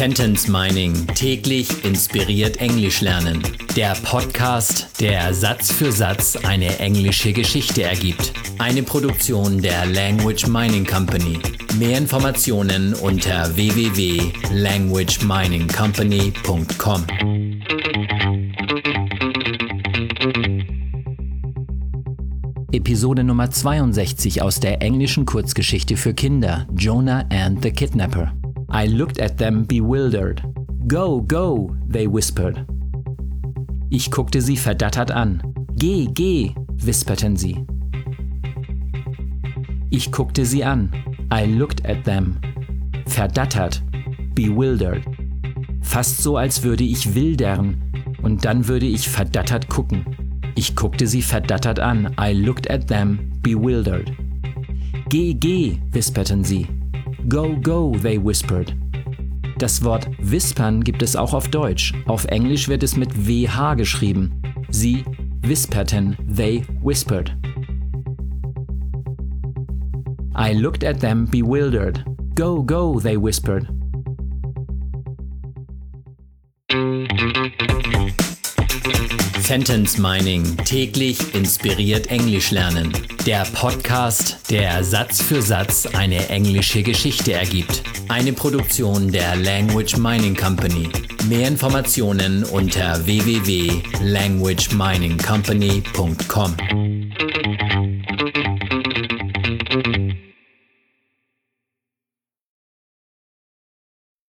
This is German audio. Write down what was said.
Sentence Mining täglich inspiriert Englisch lernen. Der Podcast, der Satz für Satz eine englische Geschichte ergibt. Eine Produktion der Language Mining Company. Mehr Informationen unter www.languageminingcompany.com. Episode Nummer 62 aus der englischen Kurzgeschichte für Kinder Jonah and the Kidnapper. I looked at them bewildered. Go, go, they whispered. Ich guckte sie verdattert an. Geh, geh, wisperten sie. Ich guckte sie an. I looked at them. Verdattert, bewildered. Fast so, als würde ich wildern und dann würde ich verdattert gucken. Ich guckte sie verdattert an. I looked at them, bewildered. Geh, geh, wisperten sie. Go, go, they whispered. Das Wort wispern gibt es auch auf Deutsch. Auf Englisch wird es mit WH geschrieben. Sie whisperten, they whispered. I looked at them bewildered. Go, go, they whispered. Sentence Mining täglich inspiriert Englisch lernen. Der Podcast, der Satz für Satz eine englische Geschichte ergibt. Eine Produktion der Language Mining Company. Mehr Informationen unter www.languageminingcompany.com.